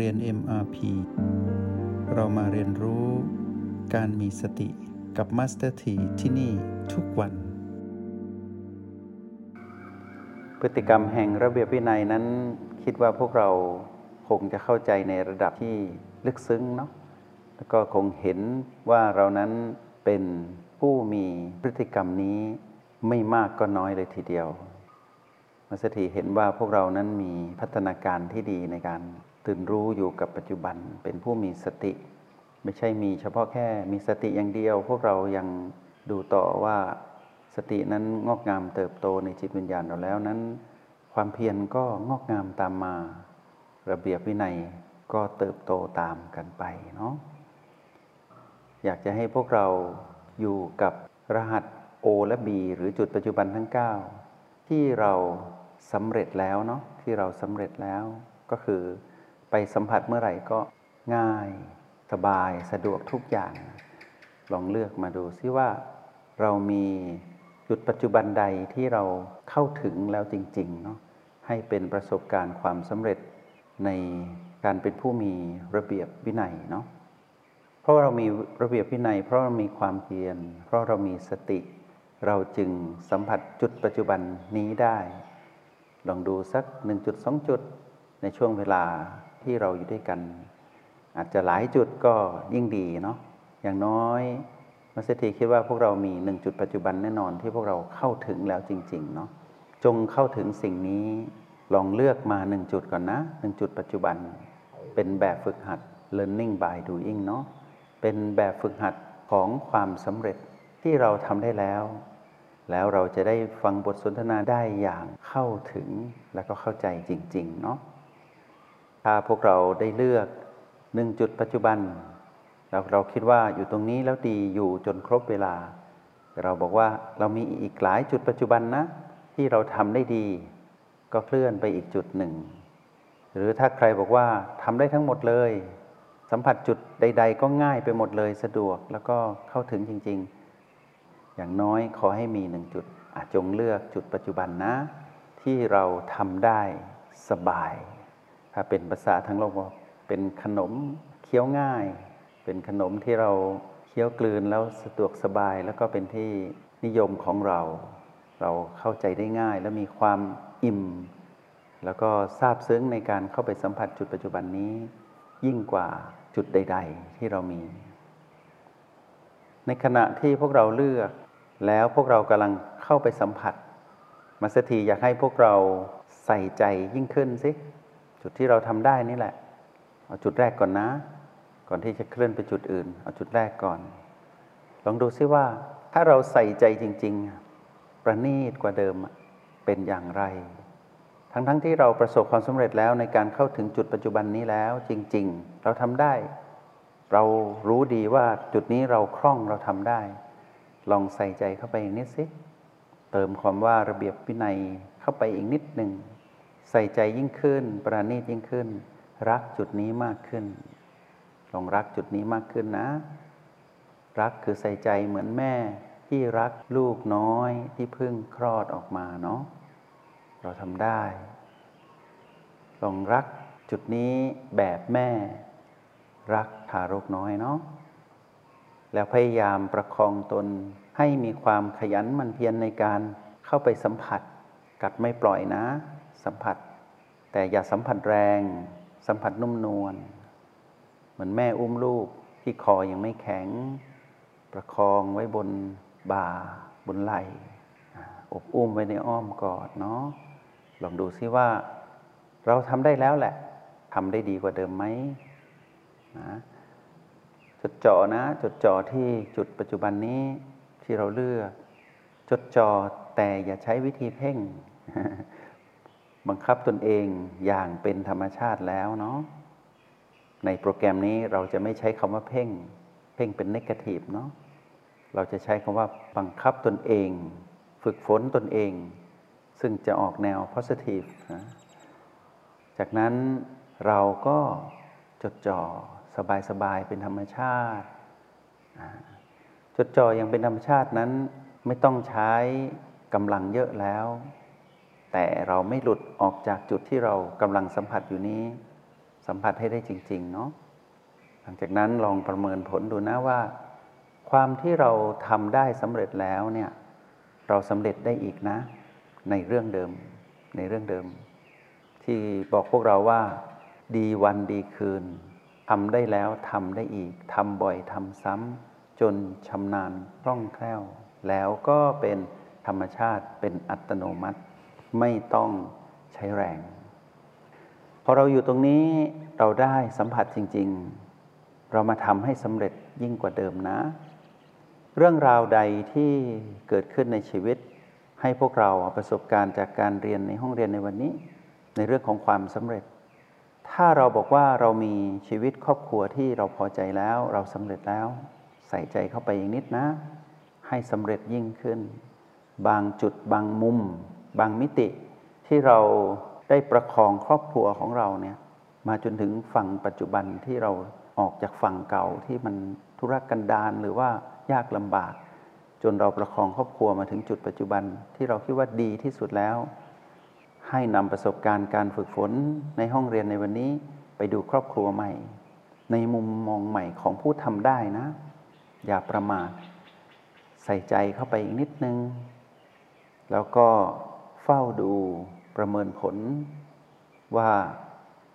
เรียน MRP เรามาเรียนรู้การมีสติกับ Master T ที่ที่นี่ทุกวัน พฤติกรรมแห่งระเบียบวินัยนั้นคิดว่าพวกเราคงจะเข้าใจในระดับที่ลึกซึ้งเนาะแล้วก็คงเห็นว่าเรานั้นเป็นผู้มีพฤติกรรมนี้ไม่มากก็น้อยเลยทีเดียว มัสถีเห็นว่าพวกเรานั้นมีพัฒนาการที่ดีในการ ตื่นรู้อยู่กับปัจจุบันเป็นผู้มีสติ ไม่ใช่มีเฉพาะแค่มีสติอย่างเดียว พวกเรายังดูต่อว่าสตินั้นงอกงามเติบโตในจิตวิญญาณเราแล้วนั้น ความเพียรก็งอกงามตามมา ระเบียบวินัยก็เติบโตตามกันไปเนาะอยากจะให้พวกเราอยู่กับรหัส O และ B หรือจุดปัจจุบันทั้ง 9 ที่เราสำเร็จแล้วเนาะที่เราสำเร็จแล้วก็คือ ไปสัมผัสเมื่อไหร่ก็ง่ายสบายสะดวกทุกอย่าง ลองเลือกมาดูซิว่าเรามีจุดปัจจุบันใดที่เราเข้าถึงแล้วจริงๆเนาะให้เป็นประสบการณ์ความสำเร็จในการเป็นผู้มีระเบียบวินัยเนาะเพราะเรามีระเบียบวินัย เพราะเรามีความเพียรเพราะเรามีสติ เราจึงสัมผัสจุดปัจจุบันนี้ได้ ลองดูสักหนึ่งจุดสองจุดในช่วงเวลา ที่เราอยู่ด้วยกัน อาจจะหลายจุดก็ยิ่งดีเนาะอย่างน้อยมัสถีคิดว่าพวกเรามีหนึ่งจุดปัจจุบันแน่นอนที่พวกเราเข้าถึงแล้วจริงๆเนาะจงเข้าถึงสิ่งนี้ลองเลือกมาหนึ่งจุดก่อนนะหนึ่งจุดปัจจุบัน เป็นแบบฝึกหัด learning by doing เนาะเป็นแบบฝึกหัดของความสำเร็จที่เราทำได้แล้ว แล้วเราจะได้ฟังบทสนทนาได้อย่างเข้าถึงและก็เข้าใจจริง ๆ เนาะ ถ้าพวกเราได้เลือกหนึ่งจุดปัจจุบันเราเราคิดว่าอยู่ตรงนี้แล้วดีอยู่จนครบเวลา เราบอกว่าเรามีอีกหลายจุดปัจจุบันนะ ที่เราทำได้ดี ก็เคลื่อนไปอีกจุดหนึ่ง หรือถ้าใครบอกว่าทำได้ทั้งหมดเลย สัมผัสจุดใด ๆ ก็ง่ายไปหมดเลยสะดวกแล้วก็เข้าถึงจริง ๆ อย่างน้อยขอให้มีหนึ่งจุดอาจจงเลือกจุดปัจจุบันนะ ที่เราทำได้สบาย ถ้าเป็นภาษาทั้งโลกว่าเป็นขนมเคี้ยวง่าย เป็นขนมที่เราเคี้ยวกลืนแล้วสะดวกสบาย แล้วก็เป็นที่นิยมของเรา เราเข้าใจได้ง่าย และมีความอิ่ม แล้วก็ซาบซึ้งในการเข้าไปสัมผัสจุดปัจจุบันนี้ ยิ่งกว่าจุดใด ๆ ที่เรามี ในขณะที่พวกเราเลือกแล้วพวกเรากำลังเข้าไปสัมผัส มาสถีอยากให้พวกเราใส่ใจยิ่งขึ้นสิ จุดที่เราทำได้นี่แหละ เอาจุดแรกก่อนนะ ก่อนที่จะเคลื่อนไปจุดอื่น เอาจุดแรกก่อน ลองดูซิว่า ถ้าเราใส่ใจจริง ๆ ประณีตกว่าเดิมเป็นอย่างไร ทั้งๆทที่เราประสบความสำเร็จแล้วในการเข้าถึงจุดปัจจุบันนี้แล้ว จริง ๆ เราทำได้ เรารู้ดีว่าจุดนี้เราคล่องเราทำได้ ลองใส่ใจเข้าไปอีกนิดสิเติมความว่าระเบียบวินัยเข้าไปอีกนิดหนึ่ง ใส่ใจยิ่งขึ้น ประณีตยิ่งขึ้น รักจุดนี้มากขึ้น ลองรักจุดนี้มากขึ้นนะ รักคือใส่ใจเหมือนแม่ที่รักลูกน้อยที่เพิ่งคลอดออกมาเนาะเราทำได้ ลองรักจุดนี้แบบแม่ รักทารกน้อยเนาะแล้วพยายามประคองตนให้มีความขยันมันเพียรในการเข้าไปสัมผัส กัดไม่ปล่อยนะ สัมผัส แต่อย่าสัมผัสแรง สัมผัสนุ่มนวลเหมือนแม่อุ้มลูกที่คอยังไม่แข็ง ประคองไว้บนบ่าบนไหล่อบอุ้มไว้ในอ้อมกอดเนาะลองดูซิว่า เราทำได้แล้วแหละทำได้ดีกว่าเดิมไหมนะจดจ่อนะ จดจ่อที่จุดปัจจุบันนี้ที่เราเลือก จดจ่อแต่อย่าใช้วิธีเพ่ง บังคับตนเองอย่างเป็นธรรมชาติแล้วเนาะในโปรแกรมนี้เราจะไม่ใช้คำว่าเพ่ง เพ่งเป็นนกาทีฟเนาะเราจะใช้คำว่าบังคับตนเอง ฝึกฝนตนเอง ซึ่งจะออกแนว positive นะจากนั้นเราก็จดจ่อสบายๆเป็นธรรมชาติ จดจ่ออย่างเป็นธรรมชาตินั้นไม่ต้องใช้กำลังเยอะแล้ว แต่เราไม่หลุดออกจากจุดที่เรากำลังสัมผัสอยู่นี้ สัมผัสให้ได้จริง ๆ เนาะหลังจากนั้นลองประเมินผลดูนะว่า ความที่เราทำได้สำเร็จแล้วเนี่ยเราสำเร็จได้อีกนะ ในเรื่องเดิมในเรื่องเดิม ที่บอกพวกเราว่า ดีวันดีคืนทำได้แล้วทำได้อีกทำบ่อยทำซ้ำจนชำนาญคล่องแคล่ว แล้วก็เป็นธรรมชาติเป็นอัตโนมัติ ไม่ต้องใช้แรงพอเราอยู่ตรงนี้เราได้สัมผัสจริง ๆ เรามาทำให้สำเร็จยิ่งกว่าเดิมนะ เรื่องราวใดที่เกิดขึ้นในชีวิต ให้พวกเราประสบการณ์จากการเรียนในห้องเรียนในวันนี้ ในเรื่องของความสำเร็จ ถ้าเราบอกว่าเรามีชีวิตครอบครัวที่เราพอใจแล้วเราสำเร็จแล้ว ใส่ใจเข้าไปอีกนิดนะ ให้สำเร็จยิ่งขึ้น บางจุดบางมุม บางมิติที่เราได้ประคองครอบครัวของเราเนี่ยมาจนถึงฝั่งปัจจุบันที่เราออกจากฝั่งเก่าที่มันธุรกันดารหรือว่ายากลำบาก จนเราประคองครอบครัวมาถึงจุดปัจจุบันที่เราคิดว่าดีที่สุดแล้ว ให้นำประสบการณ์การฝึกฝนในห้องเรียนในวันนี้ไปดูครอบครัวใหม่ ในมุมมองใหม่ของผู้ทำได้นะ อย่าประมาทใส่ใจเข้าไปอีกนิดนึง แล้วก็ เฝ้าดูประเมินผล ว่า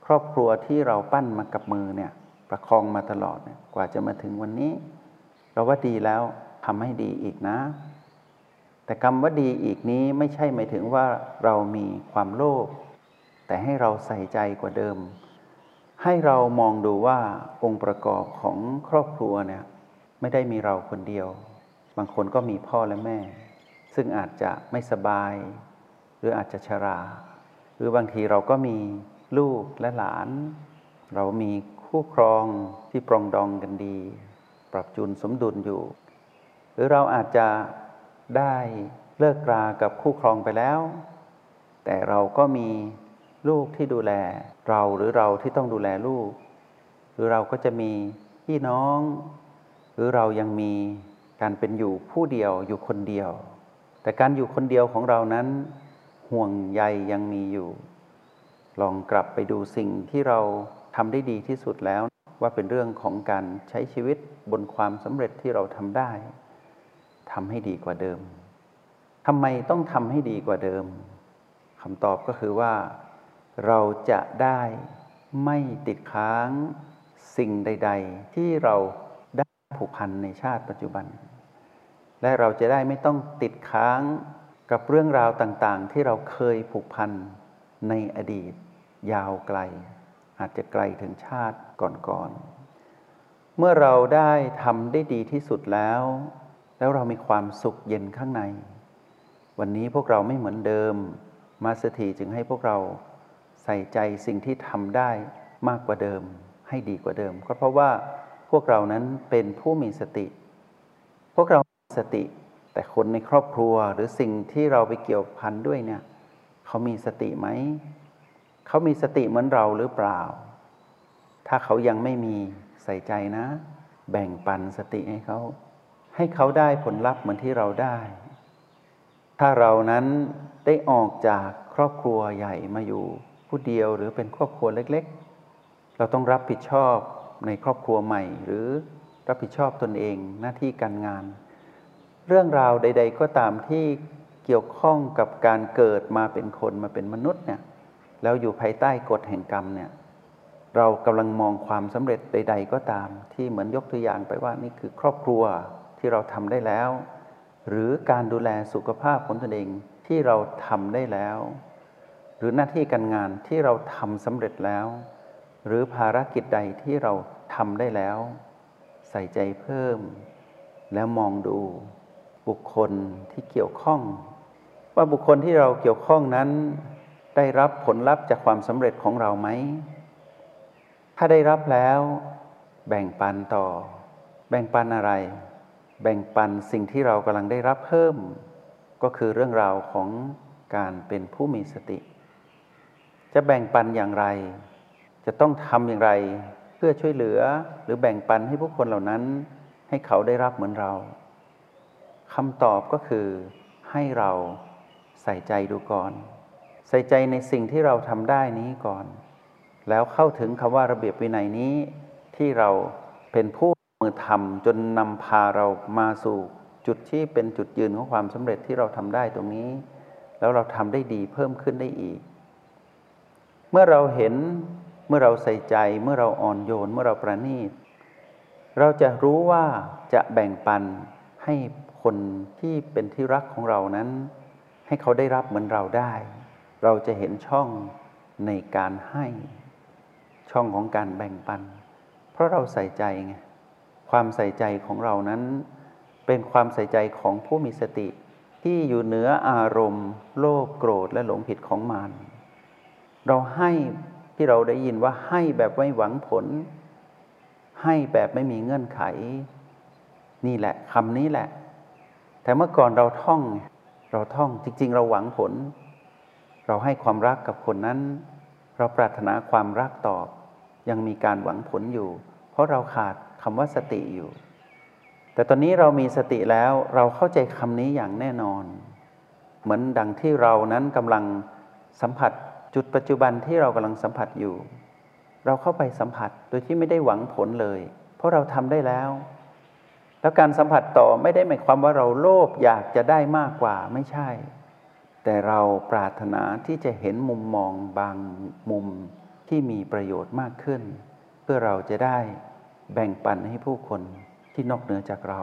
ครอบครัวที่เราปั้นมากับมือเนี่ยประคองมาตลอดเนี่ยกว่าจะมาถึงวันนี้ เราว่าดีแล้วทำให้ดีอีกนะ แต่คำว่าดีอีกนี้ไม่ใช่หมายถึงว่าเรามีความโลภแต่ให้เราใส่ใจกว่าเดิม ให้เรามองดูว่าองค์ประกอบของครอบครัวเนี่ยไม่ได้มีเราคนเดียว บางคนก็มีพ่อและแม่ ซึ่งอาจจะไม่สบาย หรืออาจจะชรา หรือบางทีเราก็มีลูกและหลาน เรามีคู่ครองที่ปรองดองกันดี ปรับจูนสมดุลอยู่ หรือเราอาจจะได้เลิกรากับคู่ครองไปแล้ว แต่เราก็มีลูกที่ดูแลเราหรือเราที่ต้องดูแลลูก หรือเราก็จะมีพี่น้อง หรือเรายังมีการเป็นอยู่ผู้เดียวอยู่คนเดียว แต่การอยู่คนเดียวของเรานั้น ห่วงใยยังมีอยู่ ลองกลับไปดูสิ่งที่เราทำได้ดีที่สุดแล้ว ว่าเป็นเรื่องของการใช้ชีวิตบนความสำเร็จที่เราทำได้ทำให้ดีกว่าเดิมทำไมต้องทำให้ดีกว่าเดิมคำตอบก็คือว่า เราจะได้ไม่ติดค้างสิ่งใด ๆ ที่เราได้ผูกพันในชาติปัจจุบัน และเราจะได้ไม่ต้องติดค้าง กับเรื่องราวต่างๆ ที่เราเคยผูกพันในอดีต ยาวไกล อาจจะไกลถึงชาติก่อนๆ เมื่อเราได้ทำได้ดีที่สุดแล้ว แล้วเรามีความสุขเย็นข้างใน วันนี้พวกเราไม่เหมือนเดิม มาสถีจึงให้พวกเราใส่ใจสิ่งที่ทำได้มากกว่าเดิม ให้ดีกว่าเดิม ก็เพราะว่าพวกเรานั้นเป็นผู้มีสติ พวกเราสติ แต่คนในครอบครัวหรือสิ่งที่เราไปเกี่ยวพันด้วยเนี่ยเขามีสติไหม เขามีสติเหมือนเราหรือเปล่า ถ้าเขายังไม่มีใส่ใจนะ แบ่งปันสติให้เขา ให้เขาได้ผลลัพธ์เหมือนที่เราได้ ถ้าเรานั้นได้ออกจากครอบครัวใหญ่มาอยู่ ผู้เดียวหรือเป็นครอบครัวเล็ก ๆ เราต้องรับผิดชอบในครอบครัวใหม่ หรือรับผิดชอบตนเองหน้าที่การงาน เรื่องราวใด ๆ ก็ตามที่เกี่ยวข้องกับการเกิดมาเป็นคนมาเป็นมนุษย์เนี่ยแล้วอยู่ภายใต้กฎแห่งกรรมเนี่ยเรากำลังมองความสำเร็จใด ๆ ก็ตาม ที่เหมือนยกตัวอย่างไปว่านี่คือครอบครัวที่เราทำได้แล้ว หรือการดูแลสุขภาพของตนเองที่เราทำได้แล้ว หรือหน้าที่การงานที่เราทำสำเร็จแล้ว หรือภารกิจใดที่เราทำได้แล้ว ใส่ใจเพิ่ม แล้วมองดู บุคคลที่เกี่ยวข้อง ว่าบุคคลที่เราเกี่ยวข้องนั้นได้รับผลลัพธ์จากความสำเร็จของเราไหม ถ้าได้รับแล้ว แบ่งปันต่อ แบ่งปันอะไร แบ่งปันสิ่งที่เรากำลังได้รับเพิ่ม ก็คือเรื่องราวของการเป็นผู้มีสติ จะแบ่งปันอย่างไร จะต้องทำอย่างไร เพื่อช่วยเหลือหรือแบ่งปันให้ผู้คนเหล่านั้น ให้เขาได้รับเหมือนเรา คำตอบก็คือให้เราใส่ใจดูก่อน ใส่ใจในสิ่งที่เราทำได้นี้ก่อน แล้วเข้าถึงคำว่าระเบียบวินัยนี้ที่เราเป็นผู้มือทำจนนำพาเรามาสู่จุดที่เป็นจุดยืนของความสำเร็จที่เราทำได้ตรงนี้ แล้วเราทำได้ดีเพิ่มขึ้นได้อีก เมื่อเราเห็นเมื่อเราใส่ใจเมื่อเราอ่อนโยนเมื่อเราประณีต เราจะรู้ว่าจะแบ่งปันให้ คนที่เป็นที่รักของเรานั้น ให้เขาได้รับเหมือนเราได้ เราจะเห็นช่องในการให้ ช่องของการแบ่งปัน เพราะเราใส่ใจไงความใส่ใจของเรานั้น เป็นความใส่ใจของผู้มีสติ ที่อยู่เหนืออารมณ์ โลภโกรธและหลงผิดของมารเราให้ที่เราได้ยินว่าให้แบบไม่หวังผล ให้แบบไม่มีเงื่อนไข นี่แหละคำนี้แหละ แต่เมื่อก่อนเราท่อง เราท่องจริง ๆ เราหวังผล เราให้ความรักกับคนนั้น เราปรารถนาความรักตอบ ยังมีการหวังผลอยู่ เพราะเราขาดคำว่าสติอยู่ แต่ตอนนี้เรามีสติแล้วเราเข้าใจคำนี้อย่างแน่นอน เหมือนดังที่เรานั้นกำลังสัมผัสจุดปัจจุบันที่เรากำลังสัมผัสอยู่ เราเข้าไปสัมผัสโดยที่ไม่ได้หวังผลเลย เพราะเราทำได้แล้ว แล้วการสัมผัสต่อไม่ได้หมายความว่าเราโลภอยากจะได้มากกว่าไม่ใช่ แต่เราปรารถนาที่จะเห็นมุมมองบางมุมที่มีประโยชน์มากขึ้น เพื่อเราจะได้แบ่งปันให้ผู้คนที่นอกเหนือจากเรา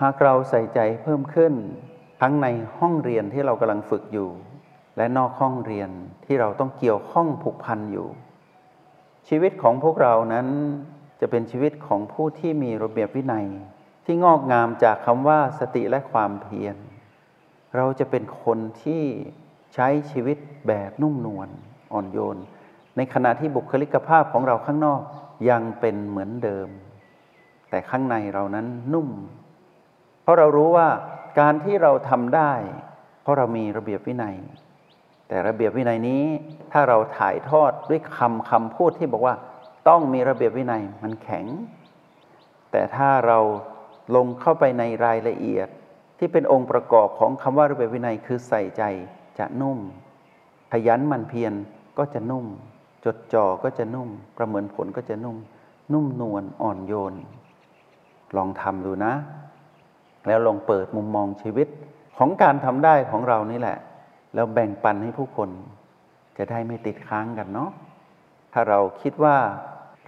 หากเราใส่ใจเพิ่มขึ้น ทั้งในห้องเรียนที่เรากำลังฝึกอยู่ และนอกห้องเรียนที่เราต้องเกี่ยวข้องผูกพันอยู่ ชีวิตของพวกเรานั้น จะเป็นชีวิตของผู้ที่มีระเบียบวินัย ที่งอกงามจากคำว่าสติและความเพียร เราจะเป็นคนที่ใช้ชีวิตแบบนุ่มนวลอ่อนโยน ในขณะที่บุคลิกภาพของเราข้างนอกยังเป็นเหมือนเดิม แต่ข้างในเรานั้นนุ่ม เพราะเรารู้ว่าการที่เราทำได้ เพราะเรามีระเบียบวินัย แต่ระเบียบวินัยนี้ถ้าเราถ่ายทอดด้วยคำคำพูดที่บอกว่า ต้องมีระเบียบวินัยมันแข็ง แต่ถ้าเราลงเข้าไปในรายละเอียดที่เป็นองค์ประกอบของคำว่าระเบียบวินัยคือใส่ใจจะนุ่ม ขยันมันเพียรก็จะนุ่ม จดจ่อก็จะนุ่ม ประเมินผลก็จะนุ่ม นุ่มนวลอ่อนโยน ลองทำดูนะ แล้วลองเปิดมุมมองชีวิตของการทำได้ของเรานี่แหละ แล้วแบ่งปันให้ผู้คน จะได้ไม่ติดค้างกันเนาะ ถ้าเราคิดว่า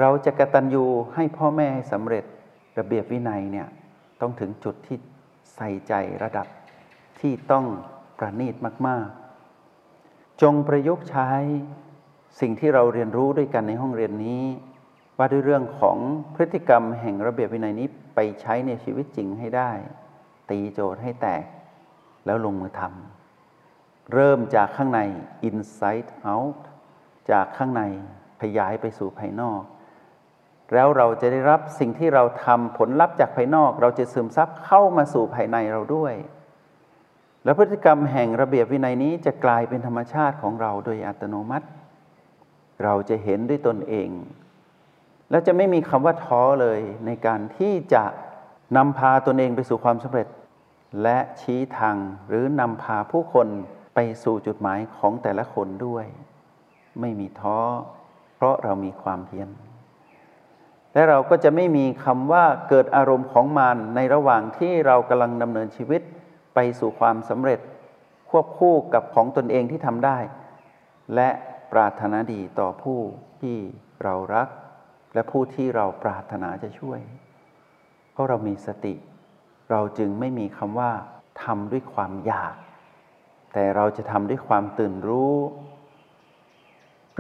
เราจะกระตันยูให้พ่อแม่ให้สำเร็จระเบียบวินัยเนี่ยต้องถึงจุดที่ใส่ใจระดับที่ต้องประณีตมาก ๆ จงประยุกต์ใช้สิ่งที่เราเรียนรู้ด้วยกันในห้องเรียนนี้ ว่าด้วยเรื่องของพฤติกรรมแห่งระเบียบวินัยนี้ไปใช้ในชีวิตจริงให้ได้ ตีโจทย์ให้แตก แล้วลงมือทำเริ่มจากข้างใน inside out จากข้างใน ขยายไปสู่ภายนอก แล้วเราจะได้รับสิ่งที่เราทำผลลัพธ์จากภายนอก เราจะซึมซับเข้ามาสู่ภายในเราด้วย แล้วพฤติกรรมแห่งระเบียบวินัยนี้จะกลายเป็นธรรมชาติของเราโดยอัตโนมัติ เราจะเห็นด้วยตนเอง แล้วจะไม่มีคำว่าท้อเลยในการที่จะนำพาตนเองไปสู่ความสำเร็จ และชี้ทางหรือนำพาผู้คนไปสู่จุดหมายของแต่ละคนด้วย ไม่มีท้อ เพราะเรามีความเพียรและเราก็จะไม่มีคำว่าเกิดอารมณ์ของมารในระหว่างที่เรากำลังดำเนินชีวิตไปสู่ความสำเร็จควบคู่กับของตนเองที่ทำได้ และปรารถนาดีต่อผู้ที่เรารัก และผู้ที่เราปรารถนาจะช่วย เพราะเรามีสติ เราจึงไม่มีคำว่าทำด้วยความอยาก แต่เราจะทำด้วยความตื่นรู้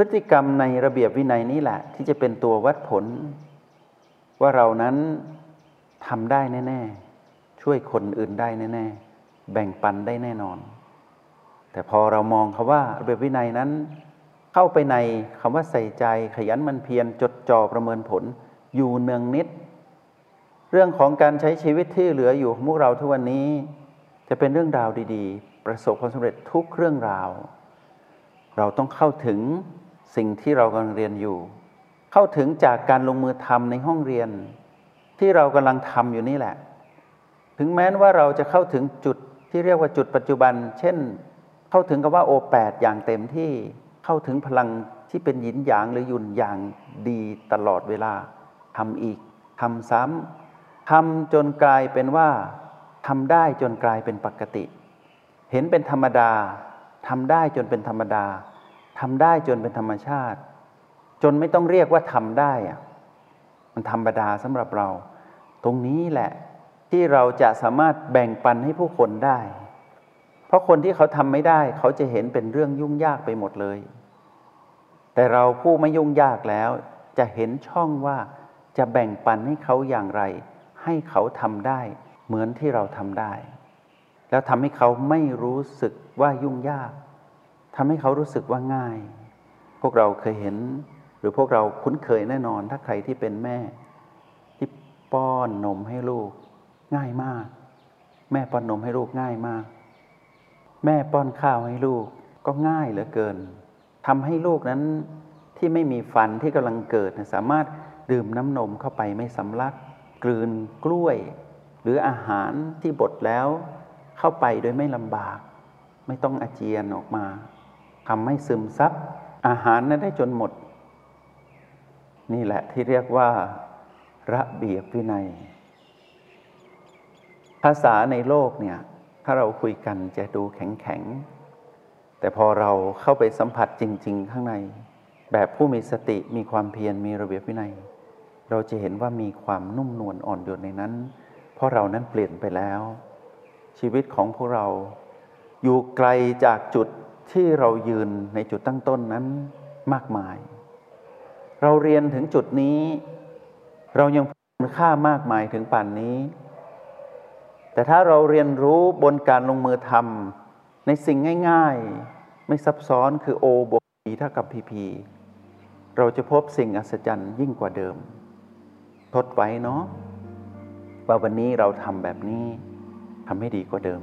พฤติกรรมในระเบียบวินัยนี้แหละ ที่จะเป็นตัววัดผล ว่าเรานั้นทำได้แน่ ๆ ช่วยคนอื่นได้แน่ ๆ แบ่งปันได้แน่นอน แต่พอเรามองคาว่าระเบียบวินัยนั้น เข้าไปในคำว่าใส่ใจขยันมันเพียรจดจ่อประเมินผล อยู่เนืองนิด เรื่องของการใช้ชีวิตที่เหลืออยู่ของพวกเราทุกวันนี้ จะเป็นเรื่องราวดี ๆ ประสบความสำเร็จทุกเรื่องราว เราต้องเข้าถึง สิ่งที่เรากำลังเรียนอยู่ เข้าถึงจากการลงมือทำในห้องเรียน ที่เรากำลังทำอยู่นี่แหละ ถึงแม้ว่าเราจะเข้าถึงจุดที่เรียกว่าจุดปัจจุบัน เช่น เข้าถึงกับว่าโอแปดอย่างเต็มที่เข้าถึงพลังที่เป็นหยินหยางหรือหยุนอย่างดีตลอดเวลาทำอีกทำซ้ำทำจนกลายเป็นว่าทำได้จนกลายเป็นปกติ เห็นเป็นธรรมดาทำได้จนเป็นธรรมดา ทำได้จนเป็นธรรมชาติ จนไม่ต้องเรียกว่าทำได้อะมันธรรมดาสำหรับเรา ตรงนี้แหละที่เราจะสามารถแบ่งปันให้ผู้คนได้ เพราะคนที่เขาทำไม่ได้ เขาจะเห็นเป็นเรื่องยุ่งยากไปหมดเลย แต่เราผู้ไม่ยุ่งยากแล้ว จะเห็นช่องว่าจะแบ่งปันให้เขาอย่างไร ให้เขาทำได้ เหมือนที่เราทำได้ แล้วทำให้เขาไม่รู้สึกว่ายุ่งยาก ทำให้เขารู้สึกว่าง่าย พวกเราเคยเห็น หรือพวกเราคุ้นเคยแน่นอน ถ้าใครที่เป็นแม่ ที่ป้อนนมให้ลูก ง่ายมาก แม่ป้อนนมให้ลูกง่ายมาก แม่ป้อนข้าวให้ลูกก็ง่ายเหลือเกินทำให้ลูกนั้นที่ไม่มีฟันที่กำลังเกิดสามารถดื่มน้ำนมเข้าไปไม่สำลัก กลืนกล้วย หรืออาหารที่บดแล้ว เข้าไปโดยไม่ลำบาก ไม่ต้องอาเจียนออกมา ทำให้ซึมซับอาหารนั้นได้จนหมด นี่แหละที่เรียกว่า ระเบียบวินัย ภาษาในโลกเนี่ย ถ้าเราคุยกันจะดูแข็งแข็งแต่พอเราเข้าไปสัมผัสจริง ๆ ข้างใน แบบผู้มีสติมีความเพียรมีระเบียบวินัย เราจะเห็นว่ามีความนุ่มนวลอ่อนโยนในนั้น เพราะเรานั้นเปลี่ยนไปแล้ว ชีวิตของพวกเราอยู่ไกลจากจุด ที่เรายืนในจุดตั้งต้นนั้นมากมาย เราเรียนถึงจุดนี้ เรายังคุณค่ามากมายถึงป่านนี้ แต่ถ้าเราเรียนรู้บนการลงมือทำในสิ่งง่ายๆ ไม่ซับซ้อนคือโอบวีเท่ากับพีพีเราจะพบสิ่งอัศจรรย์ยิ่งกว่าเดิม ทดไว้เนาะว่าวันนี้เราทำแบบนี้ทำให้ดีกว่าเดิม